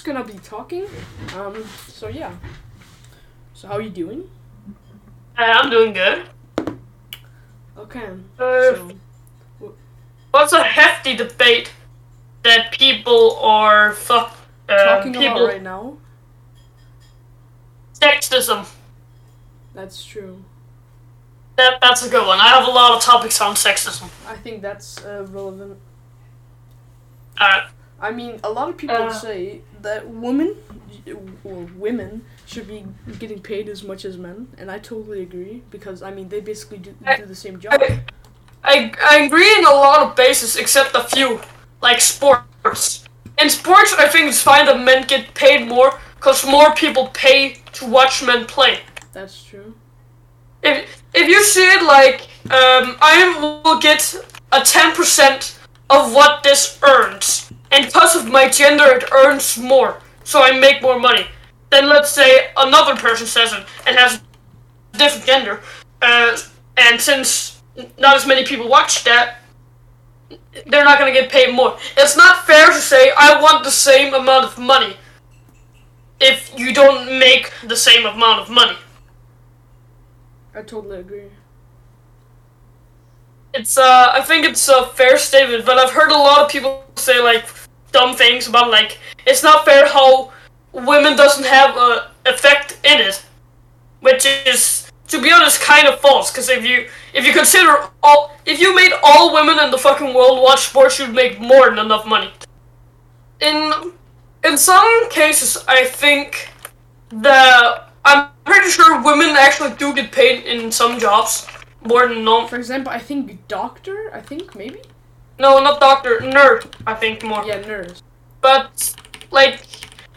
gonna be talking. Um, so yeah. So how are you doing? Uh, I'm doing good. Okay. Uh, So what's a hefty debate that people are fuck uh, talking people about right now. sexism. That's true. That that's a good one. I have a lot of topics on sexism. I think that's uh, relevant. Uh, I mean, a lot of people Uh. say that women or women should be getting paid as much as men, and I totally agree because I mean they basically do, I- do the same job. I, I I agree in a lot of bases except a few, like sports. In sports, I think it's fine that men get paid more because more people pay to watch men play. That's true. if if you see it like um, I will get a ten percent of what this earns, and because of my gender, it earns more, so I make more money. Then let's say another person says it and has a different gender, uh, and since not as many people watch that, they're not gonna get paid more. It's not fair to say I want the same amount of money if you don't make the same amount of money. I totally agree. It's uh, I think it's a fair statement, but I've heard a lot of people say like dumb things about like it's not fair how women doesn't have a effect in it, which is to be honest kind of false. Because if you if you consider all if you made all women in the fucking world watch sports, you'd make more than enough money. In in some cases, I think that I'm pretty sure women actually do get paid in some jobs more than normal. For example, I think doctor. I think maybe. No, not doctor, nurse. I think more. Yeah, nurse. But like,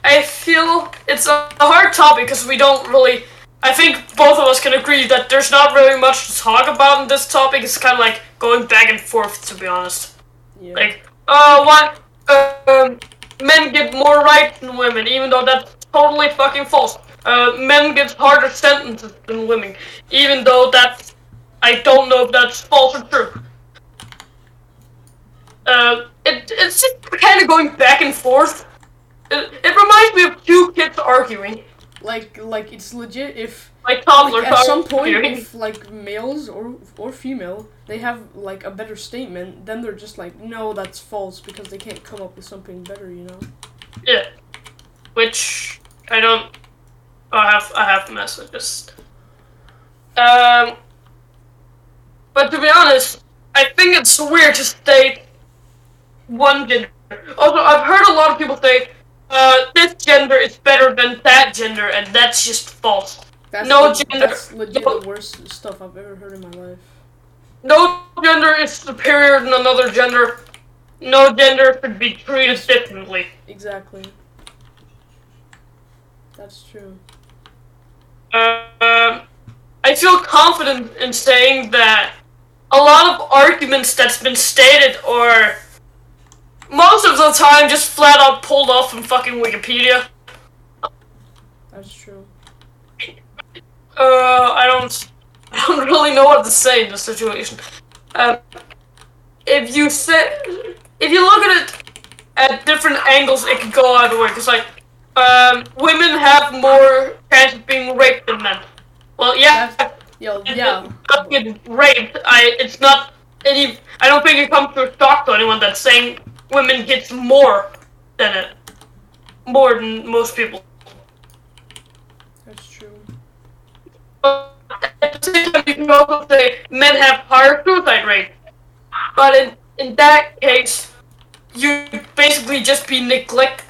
I feel it's a a hard topic because we don't really. I think both of us can agree that there's not really much to talk about in this topic. It's kind of like going back and forth, to be honest. Yeah. Like, uh, what? Uh, um, men get more rights than women, even though that's totally fucking false. Uh, men get harder sentences than women, even though that's. I don't know if that's false or true. Uh, it, it's just kind of going back and forth. It, it reminds me of two kids arguing, like like it's legit if like like, at some point arguing. if like males or or female they have like a better statement then they're just like no that's false because they can't come up with something better you know Yeah, which I don't. I have I have messages. Um, but to be honest, I think it's weird to state one gender. Also, I've heard a lot of people say uh, this gender is better than that gender, and that's just false. that's No gender- that's legit no- the worst stuff i've ever heard in my life No gender is superior than another gender. No gender should be treated differently. exactly that's true Um, I feel confident in saying that a lot of arguments that's been stated are most of the time just flat out pulled off from fucking Wikipedia. that's true Uh, I don't, I don't really know what to say in this situation. Um, if you say, if you look at it at different angles, it can go either way. Cause like, um, women have more chance of being raped than men. Well, yeah, Yo, and yeah not get raped. I it's not any. I don't think it comes to a shock to anyone that saying women gets more than it, more than most people. that's true But at the same time, you can also say men have higher suicide rate. But in in that case, you basically just be neglect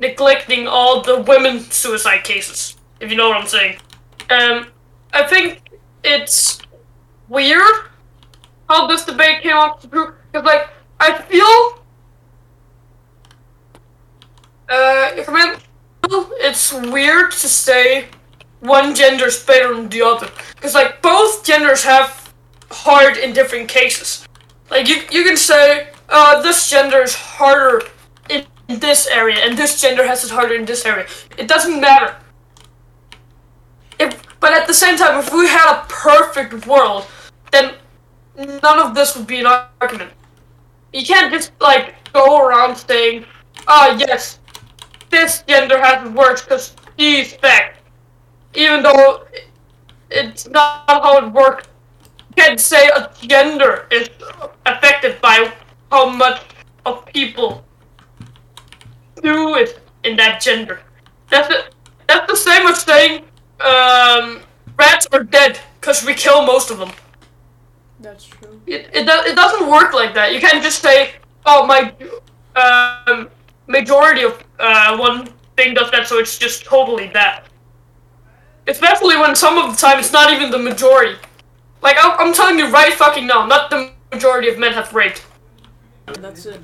neglecting all the women suicide cases. If you know what I'm saying. Um, I think it's weird how this debate came up to because like I feel uh mean it's weird to say one gender is better than the other because like both genders have hard in different cases. Like you you can say uh this gender is harder in this area and this gender has it harder in this area. It doesn't matter. If but at the same time, if we had a perfect world, then none of this would be an argument. You can't just like go around saying, "Ah, yes, this gender has worse because she's fat. Even though it's not how it works. You can't say a gender is affected by how much of people do it in that gender. That's the, that's the same as saying um, rats are dead because we kill most of them. That's true. It, it, do, it doesn't work like that. You can't just say, oh, my um, majority of uh, one thing does that, so it's just totally that. Especially when some of the time it's not even the majority. Like, I'm, I'm telling you right fucking now, not the majority of men have raped. That's it.